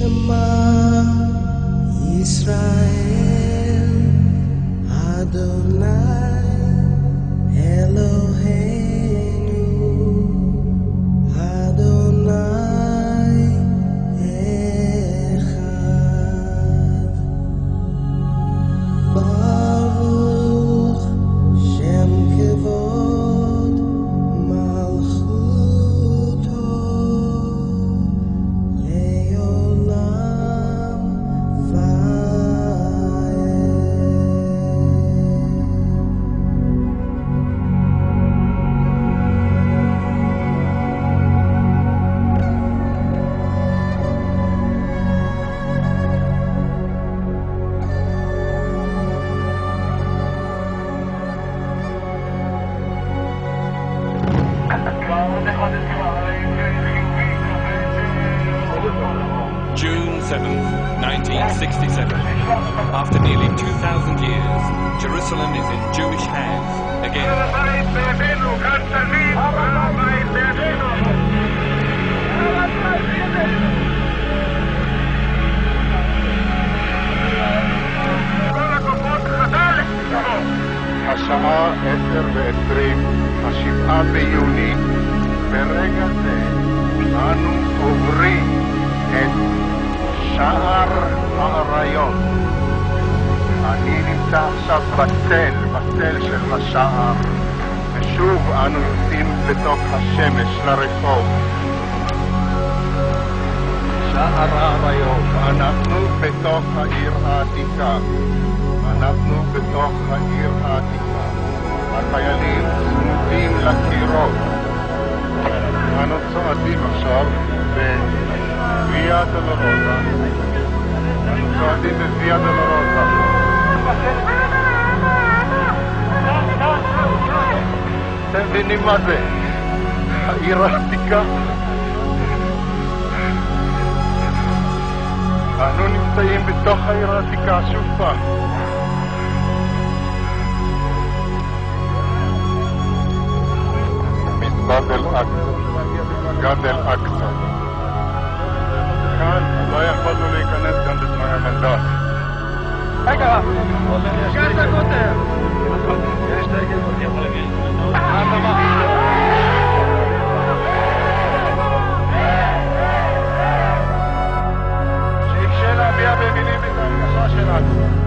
Shema Israel. 7, 1967. After nearly 2,000 years, Jerusalem is in Jewish hands again. השעה עשר ועשרים, השבעה ביוני, ברגע זה אנו עוברים את שער האריות. אני נמצא עכשיו בצל, בצל של השער, ושוב אנו יוצאים בתוך השמש לרחוב. שער האריות, אנחנו בתוך העיר העתיקה. אנחנו בתוך העיר העתיקה. צועדים עכשיו בוויה דולורוזה. אנו צועדים בוויה דולורוזה. אתם מבינים מה זה? העיר העתיקה. אנו נמצאים בתוך העיר העתיקה שוב פעם. מסגד אל-אקצא. מסגד אל-אקצא. כאן לא יכולנו להיכנס גם בזמן המנדט. רגע, מסגד הכותל! יש דגל, אני יכול להגיד. שיקשה להביע במילים את ההרגשה שלנו.